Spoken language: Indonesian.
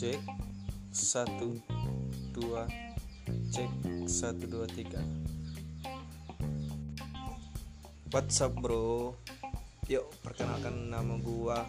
cek. Satu dua cek. Satu dua tiga. WhatsApp bro. Yuk perkenalkan nama gua.